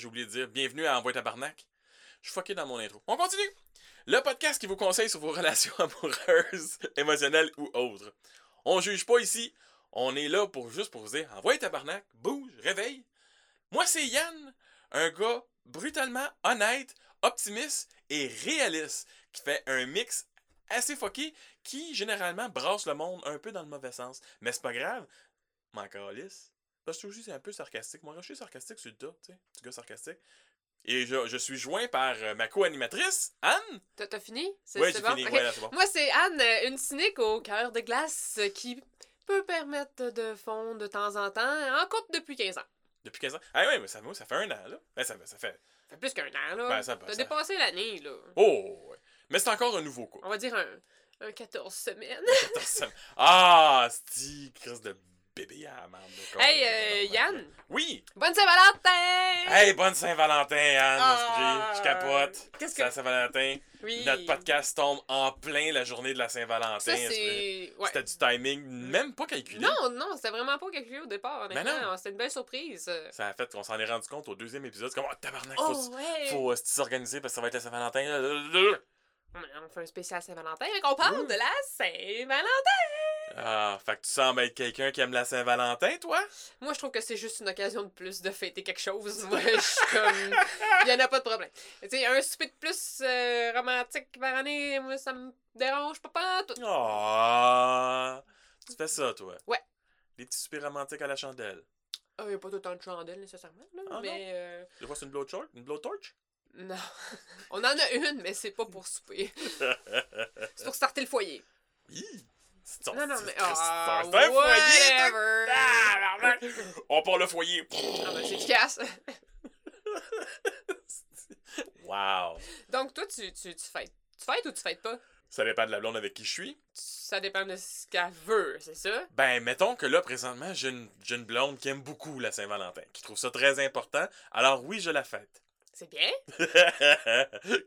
j'ai oublié de dire bienvenue à Envoyer Tabarnak. Je suis fucké dans mon intro. On continue! Le podcast qui vous conseille sur vos relations amoureuses, émotionnelles ou autres. On juge pas ici. On est là pour juste pour vous dire Envoyez Tabarnak, bouge, réveille. Moi, c'est Yann, un gars brutalement honnête, optimiste et réaliste qui fait un mix assez fucké qui généralement brasse le monde un peu dans le mauvais sens. Mais c'est pas grave. M'en calisse. Parce que aussi c'est un peu sarcastique. Moi, je suis sarcastique sur le tas, tu sais. Petit gars sarcastique. Et je, je suis joint par euh, ma co-animatrice, Anne. T'as t'as fini? C'est Oui, c'est j'ai bon? fini. Ouais, c'est bon. Moi, c'est Anne, euh, une cynique au cœur de glace euh, qui peut permettre de fondre de temps en temps, en couple depuis 15 ans. Depuis 15 ans? Ah ouais, mais ça, moi, ça fait un an, là. Ben, ça, ça fait. Ça fait plus qu'un an, là. Ben, ça- T'as ça- dépassé l'année, là. Oh, ouais. Mais c'est encore un nouveau couple. On va dire un, un 14 semaines. 14 semaines. Ah, c'est Chris de bébé à la merde. de hey, euh, Yann, Oui! bonne Saint-Valentin! Hey, bonne Saint-Valentin, Anne. Ah. Je capote. Qu'est-ce C'est la que. Saint-Valentin. Oui. Notre podcast tombe en plein la journée de la Saint-Valentin. Ouais. C'était du timing même pas calculé. Non, non, c'était vraiment pas calculé au départ. Ben. C'était une belle surprise. Ça a fait qu'on s'en est rendu compte au deuxième épisode. C'est comme, oh, tabarnak, Oh, faut, ouais! faut euh, s'organiser parce que ça va être la Saint-Valentin. On fait un spécial Saint-Valentin, mais qu'on parle Oui. de la Saint-Valentin! Ah, fait que tu sembles être quelqu'un qui aime la Saint-Valentin, toi? Moi, je trouve que c'est juste une occasion de plus de fêter quelque chose. Moi, je suis comme. Il y en a pas de problème. Tu sais, un souper de plus euh, romantique par année, moi, ça me dérange pas, pas tout. Ah, tu fais ça, toi? Ouais. Des petits soupers romantiques à la chandelle. Il n'y a pas temps de chandelle nécessairement, là, Ah, mais. euh, Des fois, c'est une blowtorch? Une blowtorch? non. On en a une, mais c'est pas pour souper. C'est pour starter le foyer. Hi! Non, non, mais. Ah, c'est un foyer! whatever. Ah! On part le foyer. Ah, ben, c'est efficace. Wow! Donc, toi, tu, tu, tu fêtes. Tu fêtes ou tu fêtes pas? Ça dépend de la blonde avec qui je suis. Ça dépend de ce qu'elle veut, c'est ça? Ben, mettons que là, présentement, j'ai une, j'ai une blonde qui aime beaucoup la Saint-Valentin, qui trouve ça très important. Alors oui, je la fête. C'est bien?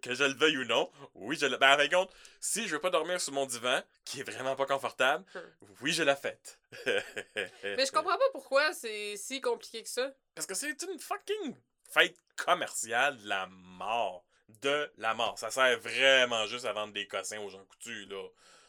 que je le veuille ou non, oui, je le... Ben, en fin de compte, si je veux pas dormir sur mon divan, qui est vraiment pas confortable, Hmm. oui, je la fête. Mais je comprends pas pourquoi c'est si compliqué que ça. Parce que c'est une fucking fête commerciale de la mort. De la mort. Ça sert vraiment juste à vendre des cossins aux gens coutus, là.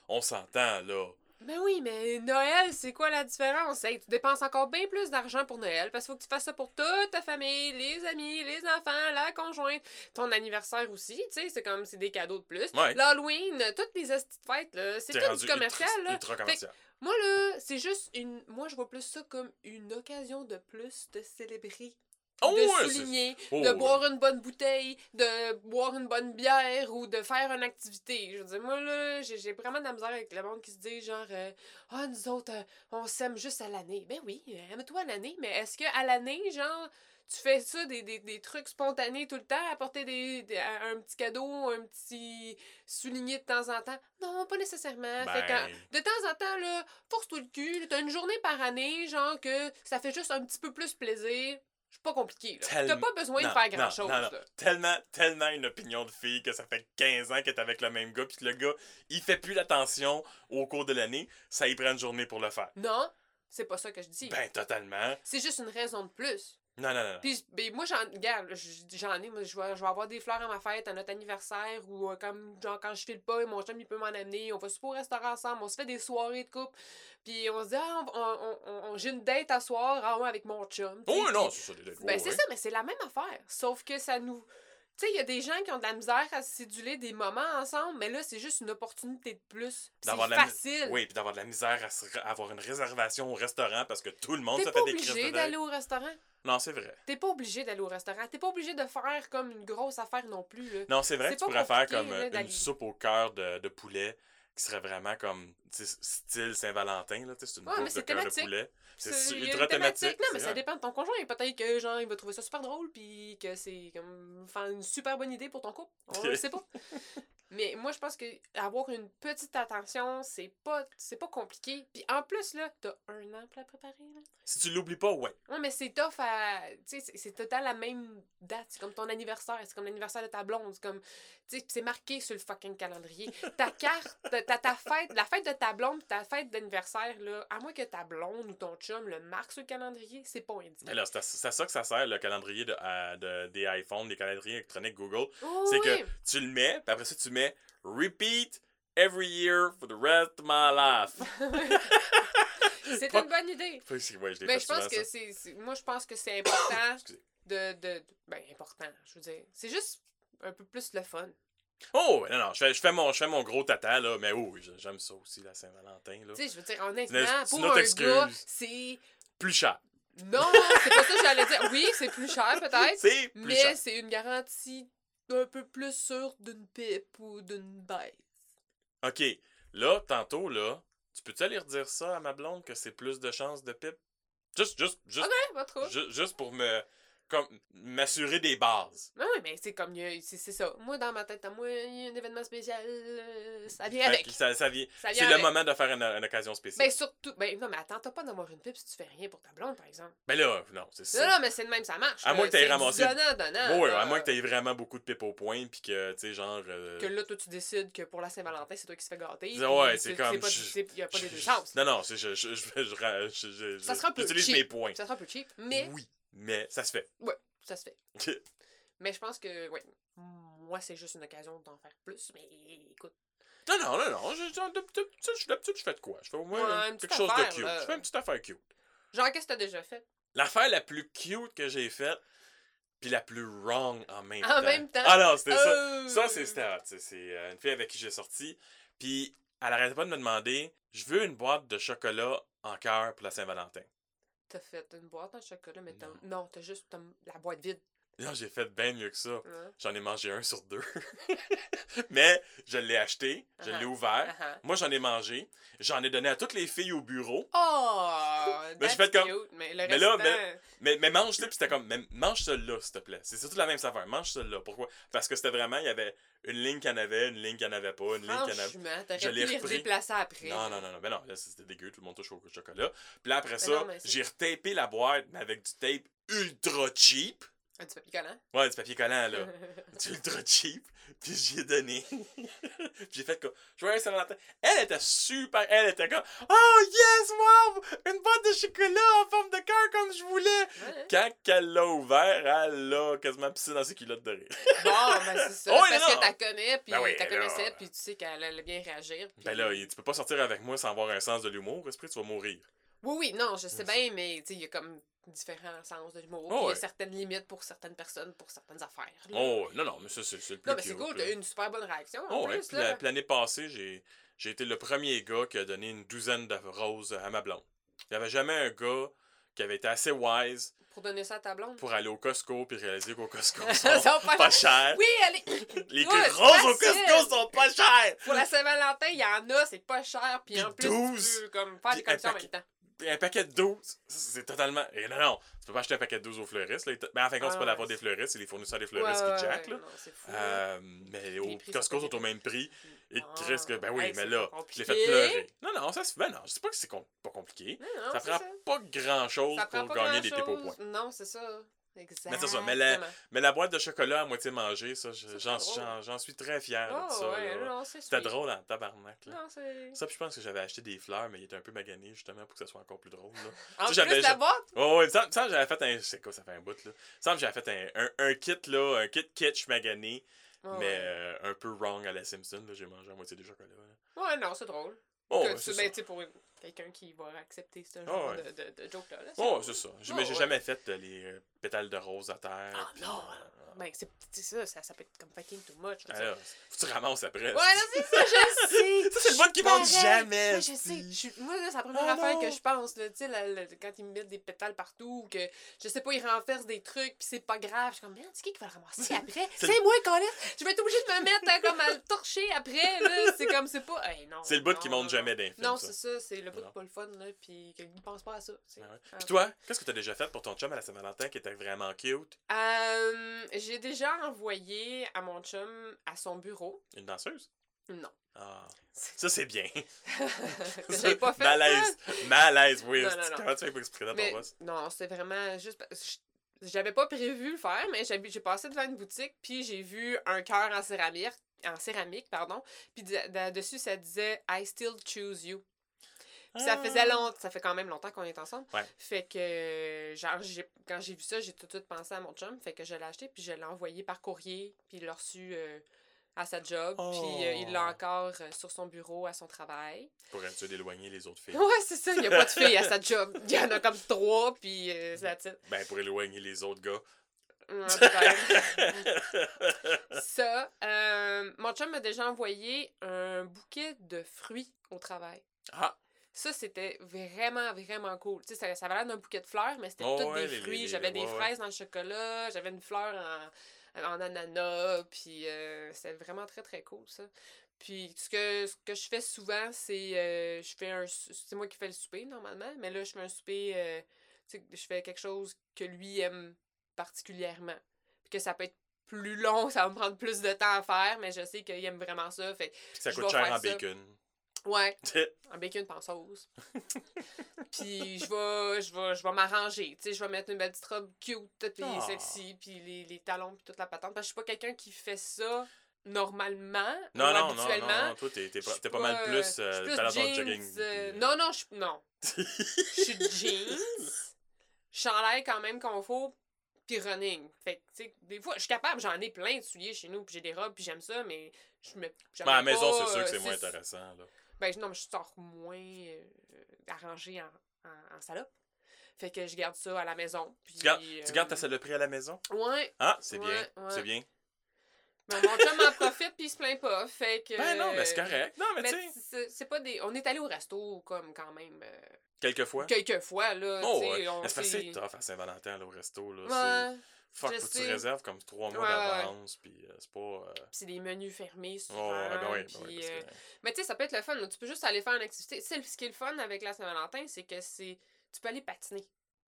On s'entend, là. Ben oui, mais Noël, c'est quoi la différence? Hey, tu dépenses encore bien plus d'argent pour Noël parce qu'il faut que tu fasses ça pour toute ta famille, les amis, les enfants, la conjointe, ton anniversaire aussi, tu sais, c'est comme c'est des cadeaux de plus. Ouais. L'Halloween, toutes les fêtes, là, c'est tout du commercial, ultra, là. ultra commercial. Moi, là, c'est juste une. Moi, je vois plus ça comme une occasion de plus de célébrer. Oh, de ouais, souligner, Oh, de ouais. boire une bonne bouteille, de boire une bonne bière ou de faire une activité. Je veux dire, moi, là, j'ai vraiment de la misère avec le monde qui se dit, genre, euh, ah, nous autres, euh, on s'aime juste à l'année. Ben oui, aime-toi à l'année, mais est-ce que à l'année, genre, tu fais ça, des, des, des trucs spontanés tout le temps, apporter des, des- un petit cadeau, un petit souligné de temps en temps? Non, pas nécessairement. Fait Ben, que, de temps en temps, là, force-toi le cul. T'as une journée par année, genre, que ça fait juste un petit peu plus plaisir. C'est pas compliqué. T'as pas besoin de faire grand-chose, non, non. là. tellement, tellement une opinion de fille que ça fait 15 ans qu'elle est avec le même gars, puis le gars, il fait plus l'attention au cours de l'année, ça y prend une journée pour le faire. Non, c'est pas ça que je dis. Ben, totalement. C'est juste une raison de plus. Non, non, non. Puis, ben, moi, j'en, regarde, j'en ai, moi, je vais, je vais avoir des fleurs à ma fête, à notre anniversaire, ou euh, comme, genre, quand je file pas, mon chum, il peut m'en amener, on va super au restaurant ensemble, on se fait des soirées de couple, puis on se dit, ah, on, on- on- j'ai une date à soir, ah ouais, avec mon chum. Oh, non, c'est ça, des dates. Ben, Ouais, c'est ça, mais c'est la même affaire, sauf que ça nous... Tu sais, il y a des gens qui ont de la misère à séduler des moments ensemble, mais là, c'est juste une opportunité de plus. C'est la facile. Oui, puis d'avoir de la misère à se- à avoir une réservation au restaurant parce que tout le monde T'es se pas fait des crises obligé de d'aller date. au restaurant. Non, c'est vrai. T'es pas obligé d'aller au restaurant. T'es pas obligé de faire comme une grosse affaire non plus. Là. Non, c'est vrai que tu pas pourrais faire comme là, euh, une d'aller- soupe au cœur de, de poulet qui serait vraiment comme style Saint-Valentin. là, C'est une Ouais, bouffe de cœur de poulet. C'est ultra thématique. thématique. Non, mais ça dépend de ton conjoint. Peut-être que genre il va trouver ça super drôle puis que c'est comme faire une super bonne idée pour ton couple. On le sait pas. Mais moi je pense que avoir une petite attention, c'est pas c'est pas compliqué. Puis en plus là, t'as un an pour la préparer là. Si tu l'oublies pas, ouais. Ouais, mais c'est tough à. Tu sais, c'est- c'est total la même date. C'est comme ton anniversaire. C'est comme l'anniversaire de ta blonde. C'est comme. Tu sais, c'est marqué sur le fucking calendrier. Ta carte, ta, ta, fête, la fête de ta blonde ta fête d'anniversaire, là, à moins que ta blonde ou ton chum le marque sur le calendrier, c'est pas indien. Mais là, c'est à, c'est à ça que ça sert, le calendrier de, à- de- des iPhones, des calendriers électroniques Google. Oh, c'est oui. que tu le mets, puis après ça, tu mets repeat every year for the rest of my life. c'est Pas- une bonne idée. Ouais, je Mais je pense que ça. c'est. c'est- Moi, je pense que c'est important Excusez. de, de. Ben, important, je veux dire. C'est juste un peu plus le fun. Oh, non, non, je fais, je fais, mon, je fais mon gros tata, là, mais oui, j'aime ça aussi, la Saint-Valentin, là. Tu sais, je veux dire, honnêtement, pour un excuse. gars, c'est. Plus cher. Non, c'est pas ça que j'allais dire. Oui, c'est plus cher peut-être, C'est plus mais c'est une garantie un peu plus sûre d'une pipe ou d'une baisse. OK, là, tantôt, là, tu peux-tu aller redire ça à ma blonde que c'est plus de chances de pipe? Juste, juste, juste, Ok, pas trop. ju- juste pour me, comme, m'assurer des bases. Non, oui, mais c'est comme. il y a- C'est ça. Moi, dans ma tête, à moi, il y a un événement spécial. euh, ça vient Fait avec. Ça, ça vient, vient c'est le moment de faire une, une occasion spéciale. Ben, surtout. Ben, non, mais attends, t'as pas d'avoir une pipe si tu fais rien pour ta blonde, par exemple. Ben là, non, c'est ça. Non, non, mais c'est de même, ça marche. À moins que t'aies ramassé- Donnant, donnant. Ouais, là. à moins que t'aies vraiment beaucoup de pipe au point, puis que, tu sais, genre... euh, Que là, toi, tu décides que pour la Saint-Valentin, c'est toi qui se fais gâter. Ouais, c'est comme, Il y a pas les deux sens. Non, non, c'est, je, je, je, je, je, je- je- Ça sera un peu j'utilise cheap. mes points. Ça sera un peu cheap, mais Oui, mais ça se fait. ça se fait. Mais je pense que, ouais, moi, c'est juste une occasion d'en faire plus. Mais écoute, Non, non, non, non. D'habitude, je- fais de quoi? Je fais au moins Ouais, euh, quelque chose affaire, de cute. Je fais une petite affaire cute. genre, qu'est-ce que t'as déjà fait? L'affaire la plus cute que j'ai faite, puis la plus wrong en même En temps. même temps? Ah non, c'était ça. Euh, Ça, c'est sais, C'est euh, une fille avec qui j'ai sorti. Puis elle arrêtait pas de me demander je veux une boîte de chocolat en cœur pour la Saint-Valentin. T'as fait une boîte en chocolat, mais t'as... Non, t'as juste t'as la boîte vide. Non, j'ai fait bien mieux que ça. J'en ai mangé un sur deux. Mais je l'ai acheté, je l'ai Uh-huh. ouvert. Ah, ah. Moi, j'en ai mangé. J'en ai donné à toutes les filles au bureau. Oh! Mais j'ai that's fait comme- cute, Mais le Mais là, Mais, mais mange, tu sais, puis c'était comme, mais mange celle-là, s'il te plaît. C'est surtout la même saveur. Mange celle-là. Pourquoi? Parce que c'était vraiment, il y avait une ligne qu'il y en avait, une ligne qu'il n'y en avait pas, une ligne qu'il y en avait. Je l'ai repris. redéplacer après. Non, non, non, non. Ben non, là, c'était dégueu. Tout le monde touche au chocolat. Puis là, après ça, mais j'ai retapé la boîte, mais avec du tape ultra cheap. Un petit papier collant. Ouais, du papier collant, là. du ultra cheap. Puis j'y ai donné. Puis j'ai fait quoi? Joyeux Saint-Valentin. Elle était super. Elle était comme, oh yes, wow! Une boîte de chocolat en forme de cœur comme je voulais. Ouais. Quand elle l'a ouvert, elle l'a quasiment pissé dans ses culottes de rire. Bon, ben c'est ça. Oh, parce non. que t'as connais, puis Ben oui, t'as connaissais, puis tu sais qu'elle allait bien réagir. puis- Ben là, tu peux pas sortir avec moi sans avoir un sens de l'humour, esprit, tu vas mourir. Oui, oui, non, je sais bien, mais il y a comme différents sens de l'humour. Oh, Il y ouais. a certaines limites pour certaines personnes, pour certaines affaires. là. Oh, non, non, mais ça, c'est le plus non, mais c'est cool, t'as eu une super bonne réaction. En Oh, ouais, plus, puis l'année passée, j'ai, j'ai été le premier gars qui a donné une douzaine de roses à ma blonde. Il n'y avait jamais un gars qui avait été assez wise Pour donner ça à ta blonde? pour aller au Costco puis réaliser qu'au Costco, sont pas- pas chers. Oui, allez! Les Ouais, roses au. Costco sont pas chères! Pour la Saint-Valentin, il y en a, c'est pas cher, puis en plus, 12. tu peux comme, faire des commissions en même temps. Un paquet de 12, c'est totalement. Et non, non, tu peux pas acheter un paquet de 12 au fleuriste. Là. Il te- Ben, en fin de compte, c'est Ah, pas la faute des c'est- fleuristes, c'est les fournisseurs des fleuristes ouais, qui jack. ouais, Là. non, c'est fou. Euh, mais au Costco sont au même prix. Et Ah, Chris, que, ben oui, hey, mais c'est là, je l'ai fait pleurer. Non, non, ça se fait. Non, je sais pas que c'est com- pas compliqué. Non, non, ça c'est prend ça. pas grand chose Ça pour gagner des tipes au grand-chose. point. Non, c'est ça. Exactement. c'est ça, mais la- Mais la boîte de chocolat à moitié mangée, ça, je- Ça, j'en, suis très fier Oh, de ça. ouais, non, c'est C'était drôle en tabarnak. Là. Non. Ça, puis je pense que j'avais acheté des fleurs, mais il était un peu magané justement pour que ça soit encore plus drôle. Là. En Tu sais, plus, la boîte? Oh, que j'avais fait un. C'est quoi, ça fait un bout là? Que j'avais fait un, un, un kit là, un kit kitsch magané, mais ouais. euh, un peu wrong à la Simpson. Là, j'ai mangé à moitié des chocolats. là. Ouais, non, c'est drôle. Oh, que ouais, tu, c'est ben, ça. pour quelqu'un qui va accepter ce Ah, genre ouais. de, de, de joke-là. là, Oh, c'est ça. J'ai- Oh, mais j'ai ouais. jamais fait les euh, pétales de rose à terre. Ah, non, euh, Ben, c'est ça, ça, ça peut être comme fucking too much. faut que tu ramasses après. Ouais, non, c'est ça, je sais. Ça, c'est le bout qui monte jamais. Ouais, je sais. Je Moi, c'est la première Oh affaire non. que je pense. là, Tu sais, la- la- quand ils me mettent des pétales partout, ou que je sais pas, ils renversent des trucs, puis c'est pas grave. Je suis comme, merde, c'est qui qui va le ramasser après? C'est moi, Colin. Je vais être obligée de me mettre hein, comme à le torcher après. là. C'est comme, c'est pas. Hey, non. C'est le bout qui monte jamais d'un. Non, c'est ça, c'est le bout pas le fun, là, puis qu'ils ne pensent pas à ça. Ah ouais. Ah. Puis toi, qu'est-ce que t'as déjà fait pour ton chum à la Saint-Valentin qui était vraiment cute? J'ai déjà envoyé à mon chum à son bureau. Une danseuse? Non. Ah, ça c'est bien. j'avais pas fait. Malaise. Malaise, oui. Non, non, non. Comment tu fais pour expliquer ça à ton boss? non, c'était vraiment juste. J'avais pas prévu le faire, mais j'ai j'ai passé devant une boutique, puis j'ai vu un cœur en céramique, en céramique, pardon. Puis de- de- dessus, ça disait I still choose you. Ça faisait longtemps, ça fait quand même longtemps qu'on est ensemble. Ouais. Fait que, genre, j'ai- quand j'ai vu ça, j'ai tout de suite pensé à mon chum. Fait que je l'ai acheté, puis je l'ai envoyé par courrier, puis il l'a reçu euh, à sa job. Puis euh, il l'a Oh. encore euh, sur son bureau à son travail. Pour être sûr d'éloigner les autres filles. Ouais, c'est ça, il n'y a pas de fille à sa job. Il y en a comme trois, puis c'est la titre. Ben, pour éloigner les autres gars. ça, euh, mon chum m'a déjà envoyé un bouquet de fruits au travail. ah, Ça, c'était vraiment, vraiment cool. Tu sais, ça, ça avait l'air d'un bouquet de fleurs, mais c'était Oh, ouais, des fruits. J'avais des ouais, fraises dans le chocolat, j'avais une fleur en, en ananas, puis euh, c'était vraiment très, très cool, ça. Puis ce que, ce que je fais souvent, c'est euh, je fais un c'est moi qui fais le souper normalement, mais là je fais un souper euh, tu sais, je fais quelque chose que lui aime particulièrement. Puis que ça peut être plus long, ça va me prendre plus de temps à faire, mais je sais qu'il aime vraiment ça. Fait ça coûte cher en ça. bacon. Ouais, un bacon pas en sauce. puis je vais je vais je vais m'arranger, tu sais, je vais mettre une belle petite robe cute puis Ah. sexy puis les, les talons puis toute la patente parce que je suis pas quelqu'un qui fait ça normalement Non, non, non, habituellement. non, toi, t'es t'es pas, suis t'es pas mal plus. je suis Euh, plus le jeans, jogging. euh, non, non, je non. Je suis jeans, chandail quand même qu'on faut, puis running. Fait que, tu sais, des fois, je suis capable, j'en ai plein de souliers chez nous, puis j'ai des robes, puis j'aime ça, mais je me. Ben, à la maison, pas, c'est sûr que c'est euh, moins intéressant. Là. Ben, non, mais je sors moins euh, arrangée en, en, en salope. Fait que je garde ça à la maison. Puis, Tu gardes, euh, tu gardes ta saloperie à la maison? Ouais. Ah, c'est Ouais, bien. ouais. C'est bien. Ben, mon chum en profite, puis il se plaint pas. Fait que. Ben non, mais c'est correct. Non, mais, Mais tu sais, c'est pas des. On est allé au resto, comme quand même. euh, quelquefois. quelques fois, là. Oh, ouais. on Mais c'est c'est tough à Saint-Valentin, là, au resto. Là. Ouais. Fuck, faut que tu réserves comme trois mois Ouais, d'avance, puis euh, c'est pas... euh, c'est des menus fermés Oh, souvent. ben oui, ben oui, euh, que- Mais tu sais, ça peut être le fun. là. Tu peux juste aller faire une activité. Tu sais, ce qui est le fun avec la Saint-Valentin, c'est que c'est tu peux aller patiner.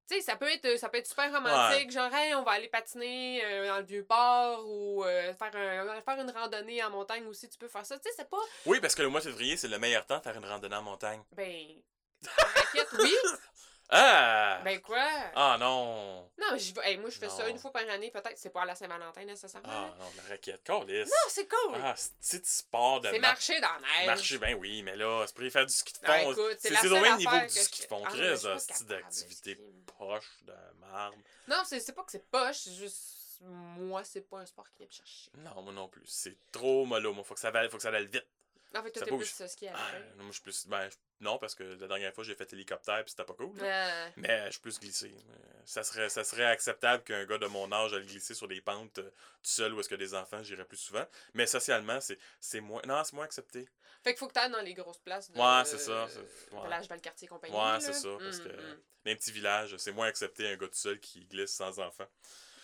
Tu sais, ça peut être ça peut être super romantique, genre hey, on va aller patiner dans le vieux port ou faire un faire une randonnée en montagne aussi, tu peux faire ça. Tu sais, c'est pas Oui, parce que le mois de février, c'est le meilleur temps de faire une randonnée en montagne. ben en raquette, oui. Ah! Ben quoi? Ah non! Non, vais. Hey, moi je fais ça une fois par année peut-être, c'est pas à la Saint-Valentin nécessairement. Ah non, la raquette. Calice. Non, c'est cool. Ah, c'est petit sport de c'est mar- marcher dans la neige. marcher. Ben oui, mais là, c'est pour faire du ski de Ah, fond. c'est au même niveau du ski de je- fond. Ah, Chris, je pas c'est d'activité poche de marde. Non, c'est pas que c'est poche, c'est juste. Moi, c'est pas un sport qui vient me chercher. Non, moi non plus. C'est trop mollo. Moi, faut que ça aille, faut que ça aille vite. En fait, toi, t'es plus ski à Ah, la non, moi, je suis plus. Ben, je- non, parce que la dernière fois, j'ai fait hélicoptère puis c'était pas cool. Euh, Mais je suis plus glissé. Euh, Ça serait, ça serait acceptable qu'un gars de mon âge aille glisser sur des pentes euh, tout seul ou est-ce que des enfants, j'irais plus souvent. Mais socialement, c'est, moins. Non, c'est moins accepté. Fait qu'il faut que t'ailles dans les grosses places de. Ouais, c'est ça, ouais. l'âge Valcartier compagnie. Ouais, c'est ça. Parce Mm, que mm. dans un petit village, c'est moins accepté un gars tout seul qui glisse sans enfant.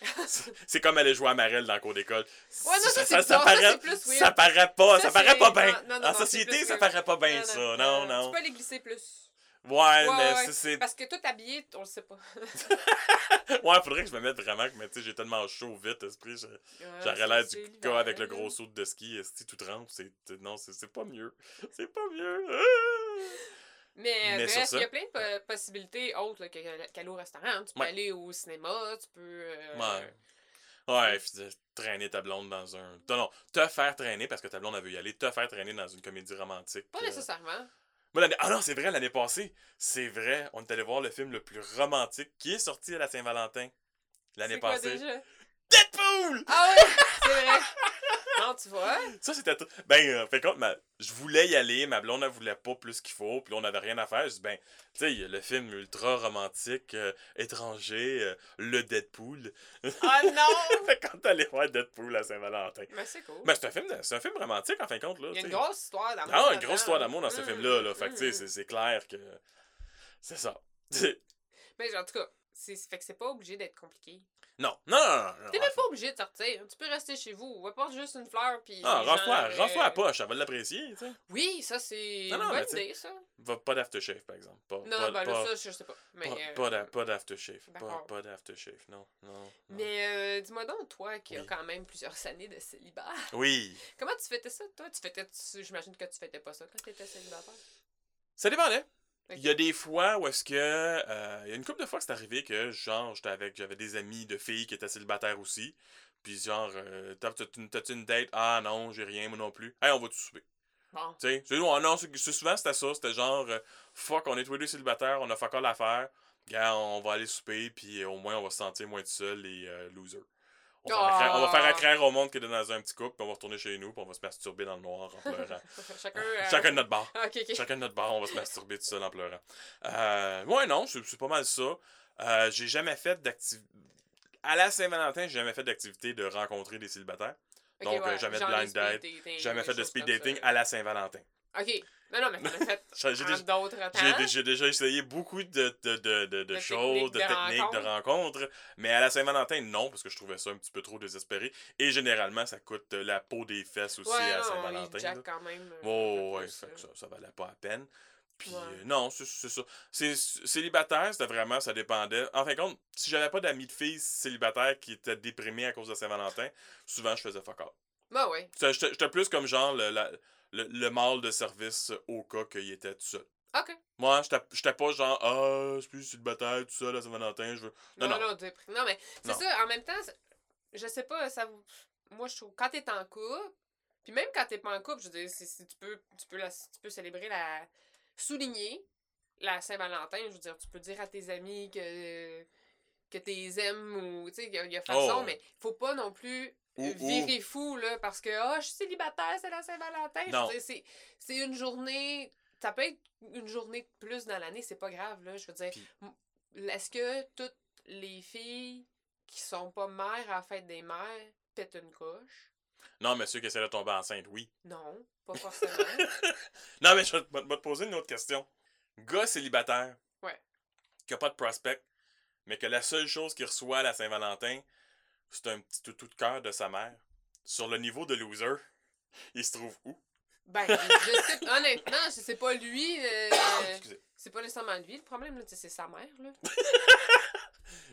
C'est- comme aller jouer à Marel dans le cours d'école. Ouais, non, ça, ça. Ça, paraît, ça paraît pas, ça, paraît pas bien. en société, ça paraît pas bien ça. non, Non. Tu peux aller glisser plus. Ouais, Ouais, mais ouais. c'est-. Parce que tout habillé, on le sait pas. Ouais, faudrait que je me mette vraiment, mais tu sais, j'ai tellement chaud vite, esprit. J'aurais l'air du gars avec le gros saut de ski, esti, tout trempe. Non, c'est pas mieux. C'est pas mieux. Mais, Mais sur bref, il y a plein de po- possibilités autres qu'aller au restaurant. hein. Tu peux Ouais. aller au cinéma, tu peux. euh, Ouais. Ouais, puis traîner ta blonde dans un. Non, non, te faire traîner parce que ta blonde, elle veut y aller, te faire traîner dans une comédie romantique. Pas euh, nécessairement. Ah non, c'est vrai, l'année passée, c'est vrai, on est allé voir le film le plus romantique qui est sorti à la Saint-Valentin. L'année C'est quoi passée. déjà? Deadpool! Ah oui, c'est vrai. Non, tu vois? Ça, c'était. tout- Ben, euh, fait compte, ma... je voulais y aller, ma blonde, elle voulait pas plus qu'il faut, puis là, on avait rien à faire. Je dis, ben, tu sais, le film ultra romantique, euh, étranger, euh, le Deadpool. Ah non! fait quand t'allais voir Deadpool à Saint-Valentin. Mais c'est cool. Ben, c'est un film, de- c'est un film romantique, en fin de compte, là. Il y a une grosse histoire d'amour. Ah, une grosse histoire d'amour dans ce Mm, film-là, là. Fait que, tu sais, mm. c'est- c'est clair que. C'est ça. Mais en tout cas, c'est fait que c'est pas obligé d'être compliqué. Non, non, non, non. T'es même pas obligé de sortir. Tu peux rester chez vous. Apporte juste une fleur puis. Ah, range-toi euh, à la poche, ça va l'apprécier, tu sais. Oui, ça c'est Non, une bonne idée, ça. Va pas d'aftershave, par exemple. Pas, Non, pas, ben pas, là, ça, je sais pas. Mais, pas, euh, pas d'a- pas d'aftershave. Pas, pas d'aftershave, non, non. non. mais euh, dis-moi donc, toi qui as Oui. quand même plusieurs années de célibat, Oui. comment tu fêtais ça, toi? Tu fêtais, j'imagine que tu fêtais pas ça quand t'étais célibataire. Ça dépendait. Il y a des fois où est-ce que. euh, il y a une couple de fois que c'est arrivé que, genre, j'étais avec. J'avais des amis de filles qui étaient célibataires aussi. Puis, genre, euh, t'as- t'as- t'as-tu une date? Ah non, j'ai rien, moi non plus. Hey, on va tout souper. Bon. Tu sais, c'est- non, souvent c'était ça. C'était genre, euh, fuck, on est tous les deux célibataires, on a fuck all à faire. Gars, on va aller souper, puis au moins on va se sentir moins tout seul, les euh, On va, on va faire Ah. accraire au monde qu'on est dans un petit couple, puis on va retourner chez nous, puis on va se masturber dans le noir en pleurant. Chacun. euh, Chacun de notre bar. Ah. Chacun de notre bar, on va se masturber tout seul en pleurant. Euh, ouais, non, c'est pas mal ça. Euh, j'ai jamais fait d'activité. À la Saint-Valentin, j'ai jamais fait d'activité de rencontrer des célibataires. Donc, euh, ouais, jamais de blind date, dating, Jamais fait de speed dating à la Saint-Valentin. Ok. Non, non, mais t'en as fait J'ai en déjà- d'autres J'ai temps. dé- j'ai déjà essayé beaucoup de, de, de, de, choses, de techniques, de rencontres, mais à la Saint-Valentin, non, parce que je trouvais ça un petit peu trop désespéré. Et généralement, ça coûte euh, la peau des fesses aussi Ouais, à non, Saint-Valentin. jack quand même. Oh, ouais, euh. ça, ça valait pas la peine. Puis, Ouais. euh, non, c'est c'est ça. C'est célibataire, c'était vraiment, ça dépendait. En fin de compte, si j'avais pas d'amis de filles célibataires qui étaient déprimés à cause de Saint-Valentin, souvent je faisais fuck all. Bah ouais. Ça, J'étais plus comme genre le, la- le, le mâle de service au cas qu'il était tout seul. Ok. Moi, j'étais pas genre, ah, c'est plus célibataire, tout seul à Saint-Valentin, je veux. Non, Non, non. non, mais c'est ça, en même temps, je sais pas, ça vous- Moi, je trouve, quand t'es en couple, puis même quand t'es pas en couple, je veux dire, c'est- c'est- tu, peux, tu, peux la- tu peux célébrer la. souligner la Saint-Valentin, je veux dire, tu peux dire à tes amis que. que t'es aimes ou. Tu sais, il y, a- il y a façon, Oh. mais faut pas non plus. Virer fou, là, parce que, ah, je suis célibataire, c'est la Saint-Valentin. C'est- c'est une journée. Ça peut être une journée de plus dans l'année, c'est pas grave, là. Je veux dire, est-ce que toutes les filles qui sont pas mères à la fête des mères pètent une coche? Non, mais ceux qui essaient de tomber enceinte, oui. Non, pas forcément. Non, mais je vais te- vais te poser une autre question. Gars célibataire. Ouais. Qui a pas de prospect, mais que la seule chose qu'il reçoit à la Saint-Valentin, c'est un petit toutou de cœur de sa mère. Sur le niveau de loser, il se trouve où? ben, je sais, honnêtement, sais pas lui. euh, Excusez. c'est pas nécessairement lui le problème, là, tu c'est sa mère, là.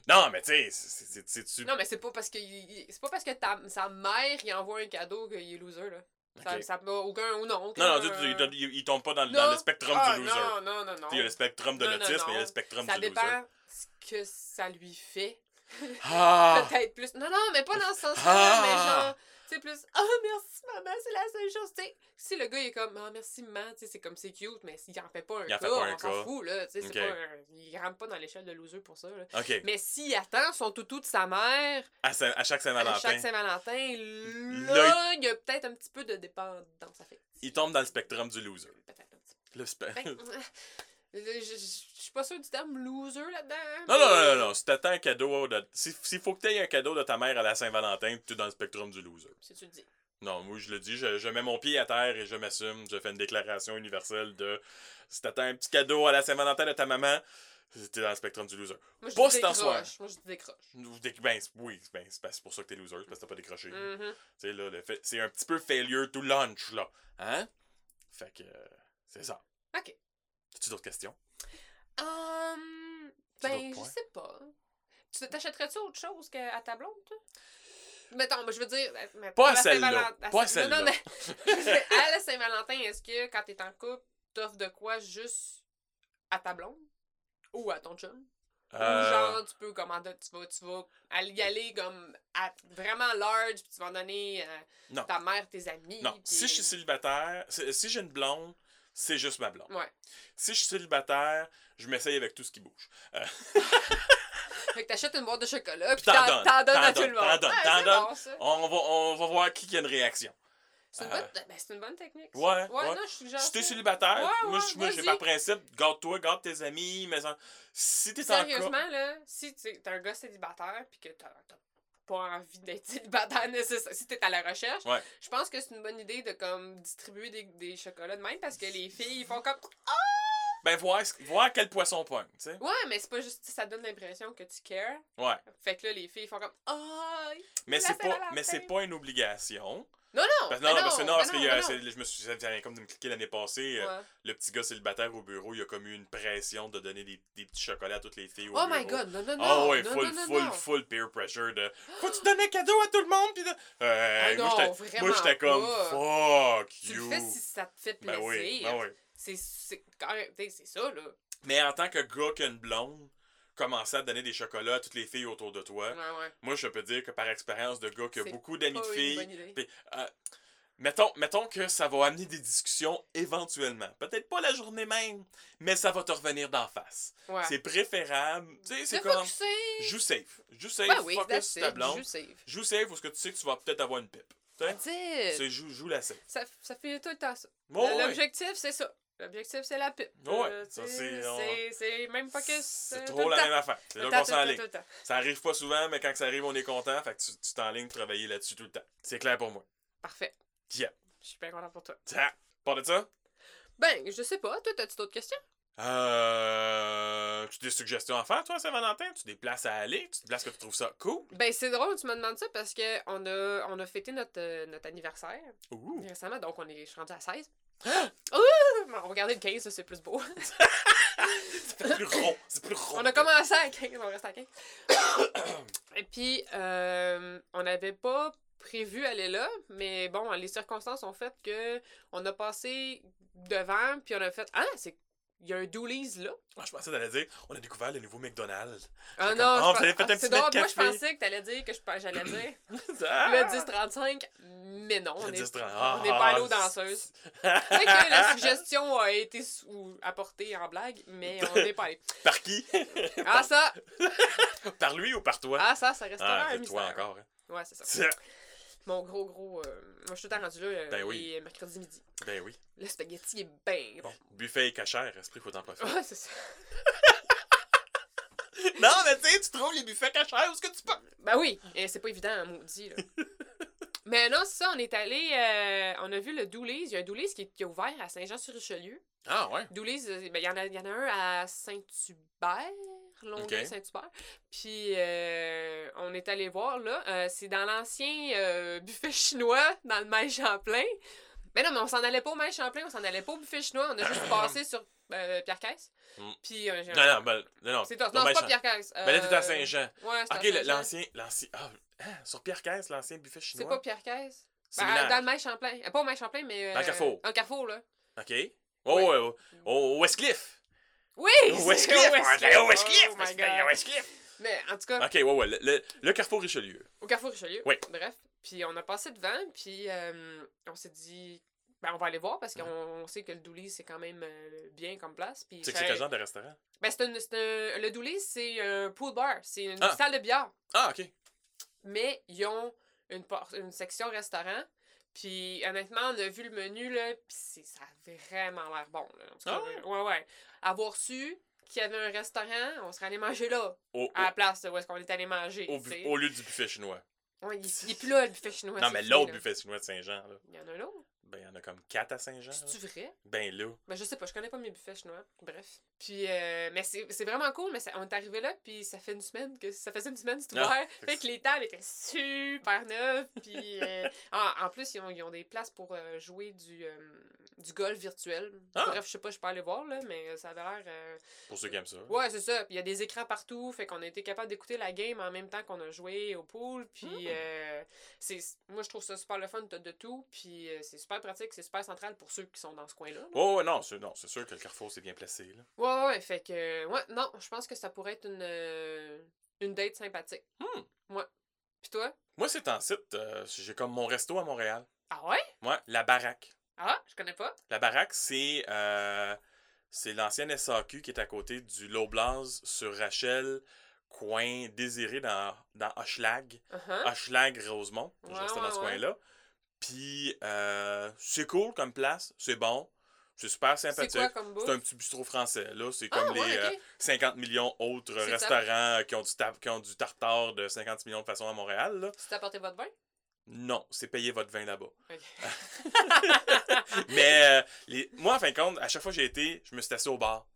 Non, mais tu sais, c'est- c'est- c'est-tu... Non, mais c'est pas parce que il- c'est pas parce que ta, sa mère il envoie un cadeau qu'il est loser, là. Ça, ça n'a aucun ou non. Non, non, tu- tu- il, euh, il- il tombe pas dans, le- non. dans le spectrum Ah, du loser. Non, non, non, non. Tu Il y a le spectrum de l'autisme, mais il y a le spectrum Ça du loser. dépend ce que ça lui fait. Ah! Peut-être plus. Non, non, mais pas dans ce sens-là, Ah! mais genre, tu sais, plus, oh merci maman, c'est la seule chose. Si le gars il est comme, oh merci maman, c'est comme c'est cute, mais s'il en fait pas un Il en cas, fait pas un on s'en fout, là. C'est pas un- Il rentre pas dans l'échelle de loser pour ça, là. Ok, Mais s'il attend son toutou de sa mère à, chaque à Saint-Valentin, chaque Saint-Valentin, Là, là, il y a peut-être un petit peu de dépendance affective. il tombe dans le spectrum du loser. Peut-être un petit peu. Le spe- Ben, je, je- je suis pas sûre du terme loser là-dedans. Non, non, non, non, non. Si t'attends un cadeau, de... si- s'il faut que t'aies un cadeau de ta mère à la Saint-Valentin, tu es dans le spectrum du loser. Si tu le dis. Non, moi je le dis, je, je mets mon pied à terre et je m'assume. Je fais une déclaration universelle de si t'attends un petit cadeau à la Saint-Valentin de ta maman, t'es dans le spectrum du loser. Moi, je Pas décroche. Moi, je décroche. Ben, oui, ben, c'est pour ça que t'es loser, c'est parce que t'as pas décroché. Mhm. Tu là, fait- c'est un petit peu failure to lunch, là. Hein? Fait que, euh, c'est ça. Ok. As-tu d'autres questions? Hum, ben, je sais pas. Tu t'achèterais-tu autre chose qu'à ta blonde, toi? Mettons, ben, je veux dire. euh, Pas à celle-là. Pas à Saint- non, celle-là. non, mais à la Saint-Valentin, est-ce que quand t'es en couple, t'offres de quoi juste à ta blonde? Ou à ton chum? Ou Euh, genre, tu peux commander, tu vas, tu vas y aller comme à vraiment large, puis tu vas en donner à Non. ta mère, tes amis. Non, si je suis célibataire, si j'ai une blonde, c'est juste ma blonde. Ouais. Si je suis célibataire, je m'essaye avec tout ce qui bouge. Euh, Fait que t'achètes une boîte de chocolat, puis t'en t'en donnes, t'en donnes t'en à tout donnes, le t'en monde. donnes, t'en donnes. bon, ça. on, va, on va voir qui qui a une réaction. C'est une, Euh, bonne... ben, une bonne technique. Ouais, ouais. ouais. non, je. Si t'es célibataire, Ouais, moi, moi j'ai par principe, garde-toi, garde tes amis, mais en- si t'es en Sérieusement, là, si t'es un gars célibataire, puis que t'as t'as pas envie d'être célibataire nécessaire, si t'es à la recherche, Ouais. je pense que c'est une bonne idée de comme distribuer des, des chocolats de même parce que les filles ils font comme Ben, voir, voir quel poisson pogne, tu sais. ouais mais c'est pas juste ça donne l'impression que tu cares Ouais. fait que là les filles font comme ah Mais c'est pas, mais c'est pas une obligation. non non Parce, non, non, parce que non, parce mais que mais c'est- je me suis, ça vient comme de me cliquer l'année passée. euh, Ouais. le petit gars célibataire au bureau, il a comme eu une pression de donner des, des petits chocolats à toutes les filles au oh bureau. my god non non non Ah ouais, non, full, non, non, full, non. full peer pressure de Faut tu donnes un cadeau à tout le monde pis de... Euh, Ah moi j'étais- comme fuck tu you. le fais si ça te fait ben plaisir oui, ben oui. C'est c'est ça, là. Mais en tant que gars qui a une blonde, commencer à donner des chocolats à toutes les filles autour de toi, Ouais, ouais. moi, je peux dire que par expérience de gars qui a beaucoup d'amis de filles. Puis, euh, mettons, mettons que ça va amener des discussions éventuellement. Peut-être pas la journée même, mais ça va te revenir d'en face. Ouais. C'est préférable. Tu sais, c'est comme. Joue safe. Joue safe. Ben oui, focus sur ta blonde. joue safe. Joue safe parce que tu sais que tu vas peut-être avoir une pipe. C'est joue, joue la safe. Ça, ça fait tout le temps ça. Ouais. L'objectif, c'est ça. L'objectif, c'est la pipe. Ouais, Euh, ça, c'est- on- c'est c'est même pas que C'est trop la même affaire. C'est là qu'on s'enligne. Ça arrive pas souvent, mais quand ça arrive, on est content. Fait que tu tu t'enlignes travailler là-dessus tout le temps. C'est clair pour moi. Parfait. Yeah. Je suis bien content pour toi. Tiens, Pas de ça? Ben, je sais pas. Toi, t'as-tu d'autres questions? Euh. Tu as des suggestions à faire, toi, Saint-Valentin? Tu des places à aller? Tu des places que tu trouves ça cool? Ben, c'est drôle, tu me demandes ça parce que on a, on a fêté notre, euh, notre anniversaire Ouh! récemment, donc on est, je suis rendue à 16. Ouh! Regarder le 15, ça, c'est plus beau. C'est plus rond. C'est plus rond. On a commencé à 15, on reste à 15. Et puis, euh, on n'avait pas prévu aller là, mais bon, les circonstances ont fait que on a passé devant, puis on a fait Ah, c'est. Il y a un Doolies là. Ah, je pensais que t'allais dire, on a découvert le nouveau McDonald's. Ah comme, non, Ah, je vous pens- avez fait un ah, petit c'est drôle. Moi, je pensais que t'allais dire que je j'allais dire Ah! le 10-35, mais non, on Le est, 10-30. on n'est pas allé aux Ah, danseuses. Peut-être que la suggestion a été apportée en blague, mais on n'est pas allé. Par qui? Ah ça! Par lui ou par toi? Ah ça, ça restera Ah, un mystère. toi encore. hein. Ouais, c'est ça. Mon gros, gros. euh, moi, je suis tout le temps rendu là euh, Ben oui. les mercredis midi. Ben oui. Le spaghetti est bien Bon, buffet et cachère, esprit, faut t'en profiter. Ouais, c'est ça. non, mais tu sais, tu trouves les buffets cachères où est-ce que tu peux? Ben oui, et c'est pas évident, maudit, là. Mais non, c'est ça, on est allé. euh, on a vu le Doolies. Il y a un Doolies qui, est- qui est ouvert à Saint-Jean-sur-Richelieu. Ah, ouais. Doolies, euh, ben, il y, en a- y en a un à Saint-Hubert, Longueuil, Ok. Saint-Hubert. Puis euh, on est allé voir, là. euh, c'est dans l'ancien euh, buffet chinois, dans le Maïs Champlain. Mais non, mais on s'en allait pas au Maïs Champlain, on s'en allait pas au buffet chinois. On a juste passé sur euh, Pierre-Caisse. Mm. Puis euh, Non, non, ben, non, non. C'est toi. non, Non, c'est ben, pas Jean- Pierre-Caisse. Ben là, t'es à euh, Saint-Jean. Ouais, c'est à Ok, l'ancien. l'ancien ah, hein, sur Pierre-Caisse, l'ancien buffet C'est chinois? pas Pierre-Caisse. C'est Ben, dans le Maïs Champlain. Euh, pas au Maïs Champlain, mais. Dans le euh, Carrefour. Un carrefour, là. Ok. Oh, ouais. Au Westcliff. Oui! Au c'est Westcliff. Westcliff. Oh. Westcliff. Mais en tout cas, Ok, ouais, ouais. Le, le- le Carrefour Richelieu. au Carrefour Richelieu. Oui. Bref. Puis on a passé devant, puis euh, on s'est dit, ben on va aller voir parce qu'on on sait que le Doolies, c'est quand même euh, bien comme place. Puis sais que ça- c'est quel genre de restaurant? Ben c'est un, c'est un- Le Doolies, c'est un pool bar. C'est une Ah. salle de billard. Ah, ok. Mais ils ont une, por- une section restaurant. Puis honnêtement, on a vu le menu, là, puis c'est- ça a vraiment l'air bon. Là. En tout cas, Ah ouais? ouais, ouais. Avoir su qu'il y avait un restaurant, on serait allé manger là, Au, à la place où est-ce qu'on est allé manger. au, tu bu- sais. au lieu du buffet chinois. Ouais, il, il est plus là, le buffet chinois. non, c'est mais fini, l'autre là. buffet chinois de Saint-Jean, là. Il y en a un autre. Ben, il y en a comme quatre à Saint-Jean. C'est-tu vrai? Ben là. Ben, je sais pas, je connais pas mes buffets chinois. Bref. Puis, euh, mais c'est c'est vraiment cool, mais ça- on est arrivé là, puis ça fait une semaine que ça faisait une semaine que c'était Ah, ouvert. fait que les tables étaient super neuves. Puis, euh, en, en plus, ils ont, ils ont des places pour euh, jouer du, euh, du golf virtuel. Ah. Bref, je sais pas, je peux aller voir, là, mais ça avait l'air. euh, Pour ceux qui aiment ça. Ouais, c'est ça. Puis il y a des écrans partout, fait qu'on a été capable d'écouter la game en même temps qu'on a joué au pool. Puis Hmm. euh, c'est moi je trouve ça super le fun, t'as de tout. Puis euh, c'est super pratique, c'est super central pour ceux qui sont dans ce coin-là. là. Oh, ouais, non, c'est non, c'est sûr que le Carrefour, c'est bien placé, là. Ouais, ouais, fait que ouais, non, je pense que ça pourrait être une une date sympathique. Hmm. Ouais. Puis toi? Moi, c'est en site. j'ai comme mon resto à Montréal. Ah ouais? Moi, la baraque. Ah, je connais pas. La baraque, c'est euh, c'est l'ancienne SAQ qui est à côté du Loblaz sur Rachel, coin désiré dans, dans Hochelag. Uh-huh. Hochelag, Rosemont. Je Ouais, restais dans ouais, ce ouais. coin-là. Puis, euh, c'est cool comme place. C'est bon. C'est super c'est sympathique. quoi comme bouffe C'est un petit bistrot français. Là, c'est Ah, comme les ouais, euh, ok. 50 millions autres restaurants qui ont, du qui ont du tartare de 50 millions de façons à Montréal. Là. Tu t'as apporté votre vin? Non, c'est payer votre vin là-bas. Mais euh, les... moi, en fin de compte, à chaque fois que j'ai été, je me suis assis au bar.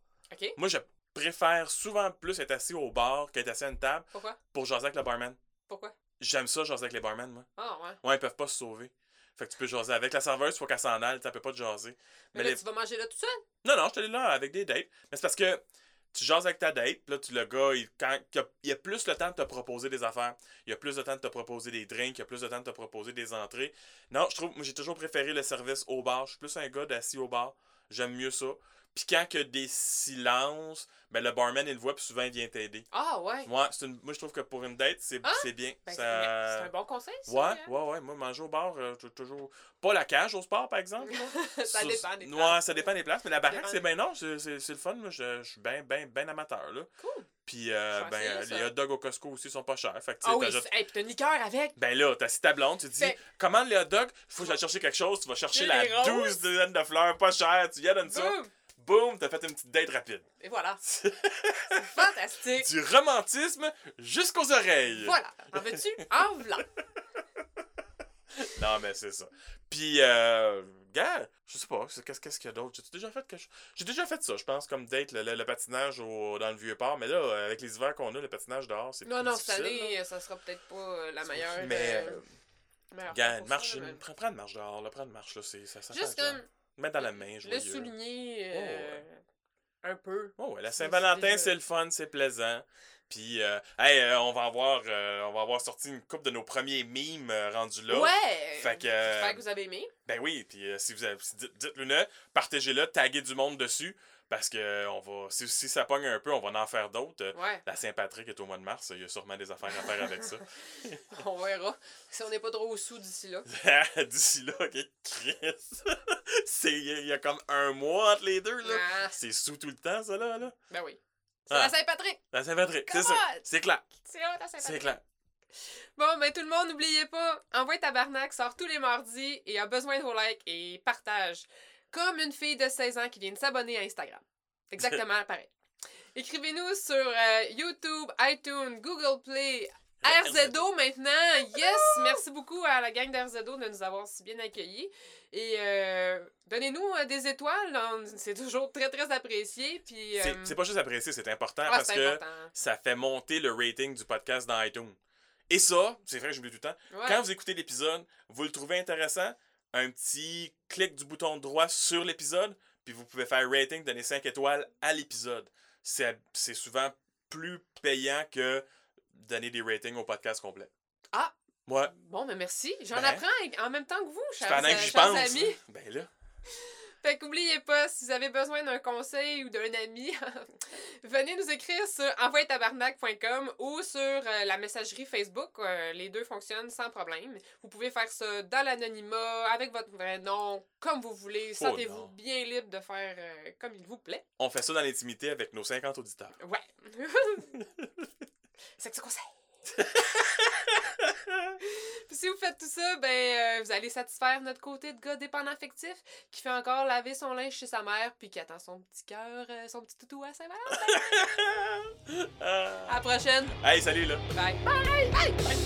Moi, je préfère souvent plus être assis au bar qu'être assis à une table Pourquoi? pour jaser avec le barman. Pourquoi? J'aime ça, jaser avec les barman, moi. Ah ouais. Ouais, ils peuvent pas se sauver. Fait que tu peux jaser avec la serveuse, faut qu'elle s'en aille, ça peut pas te jaser. Mais, Mais là, les- tu vas manger là tout seul? Non, non, je suis allé là avec des dates. Mais c'est parce que tu jases avec ta date, là, tu, le gars, il, quand, il, a, plus le temps de te proposer des affaires. Il a plus le temps de te proposer des drinks, il a plus le temps de te proposer des entrées. Non, je trouve, j'ai toujours préféré le service au bar. Je suis plus un gars d'assis au bar. J'aime mieux ça. Puis quand il y a des silences, ben le barman, il le voit, puis souvent, il vient t'aider. Ah, ouais. Moi, c'est une- moi, je trouve que pour une date, c'est Ah, c'est bien. Ben, c'est- Ça- C'est un bon conseil, ça. Ouais, hein? ouais, ouais. Moi, manger au bar, euh, tou- toujours. Pas la cage au sport, par exemple. ça Sur- dépend des Ouais, places. ça dépend des places. Mais la baraque, c'est bien non, c'est c'est- c'est le fun. Moi, je, je suis bien amateur. Là. Cool. Puis, euh, ben, essayer euh, les hot dogs au Costco aussi sont pas chers. Fait que, Ah oui, hey, pis t'as une liqueur avec. Ben là, t'as si ta blonde, tu te dis, Fait- commande les hot dogs, faut que j'aille chercher quelque chose, tu vas chercher la. 12 dizaines de fleurs, pas cher, tu y donnes ça, Boum! Boum, t'as fait une petite date rapide. Et voilà. C'est fantastique. Du romantisme jusqu'aux oreilles. Voilà. En veux-tu? En v'là. Non, mais c'est ça. Puis, euh, gars, je sais pas, qu'est-ce qu'est-ce qu'il y a d'autre? J'ai déjà fait quelque chose. J'ai déjà fait ça, je pense, comme date, le, le- le patinage au- dans le vieux port. Mais là, avec les hivers qu'on a, le patinage dehors, c'est Non, plus non, cette année, là. ça sera peut-être pas euh, la meilleure. Mais, euh, euh, meilleure gars, marche, prends, prends une marche dehors, là, prends une marche, là, c'est, ça, ça Juste comme Mettre dans la main, je le souligner Oh, euh, un peu. Oh, ouais, la Saint-Valentin, c'est le fun, c'est plaisant. Puis, euh, hey, euh, on va avoir, euh, on va avoir sorti une coupe de nos premiers mimes rendus là. Ouais! Fait que, J'espère que vous avez aimé. Ben oui, puis si vous avez, dites- dites-le, là, partagez-le, taguez du monde dessus, parce que on va, si, si ça pogne un peu, on va en faire d'autres. Ouais, La Saint-Patrick est au mois de mars, il y a sûrement des affaires à faire avec ça. on verra. Si on n'est pas trop sous d'ici là. D'ici là, Chris. C'est, il y a- comme un mois entre les deux, là. Ah, C'est sous tout le temps, ça, là. là. ben oui. C'est Ah. la Saint-Patrick! La Saint-Patrick, c'est ça. C'est clair, C'est là, la c'est Saint-Patrick. clair. Bon, ben tout le monde, n'oubliez pas, Envoie Tabarnak sort tous les mardis et a besoin de vos likes et partage. Comme une fille de 16 ans qui vient de s'abonner à Instagram. Exactement pareil. Écrivez-nous sur euh, YouTube, iTunes, Google Play, RZO maintenant. Yes! Merci beaucoup à la gang d'RZO de nous avoir si bien accueillis. Et euh, donnez-nous euh, des étoiles. on- C'est toujours très, très apprécié. Puis, C'est, euh, c'est pas juste apprécié, c'est important ah, parce c'est que important. ça fait monter le rating du podcast dans iTunes. Et ça, c'est vrai, j'oublie tout le temps. Ouais. Quand vous écoutez l'épisode, vous le trouvez intéressant, un petit clic du bouton droit sur l'épisode, puis vous pouvez faire rating, donner 5 étoiles à l'épisode. C'est, c'est souvent plus payant que donner des ratings au podcast complet. Ah! Ouais. Bon, ben merci. J'en Ben, apprends en même temps que vous, chers, Pendant que j'y pense. amis. Ben là. Fait qu'oubliez pas, si vous avez besoin d'un conseil ou d'un ami, venez nous écrire sur envoyetabarnak.com ou sur euh, la messagerie Facebook. Euh, les deux fonctionnent sans problème. Vous pouvez faire ça dans l'anonymat, avec votre vrai nom, comme vous voulez. Oh Sentez-vous bien libre de faire euh, comme il vous plaît. On fait ça dans l'intimité avec nos 50 auditeurs. Ouais. C'est que ça conseille. Puis si vous faites tout ça, ben euh, vous allez satisfaire notre côté de gars dépendant affectif qui fait encore laver son linge chez sa mère puis qui attend son petit cœur, euh, son petit toutou à Saint-Valentin. Ah. À la prochaine. Hey, salut là! Bye. Bye. Bye.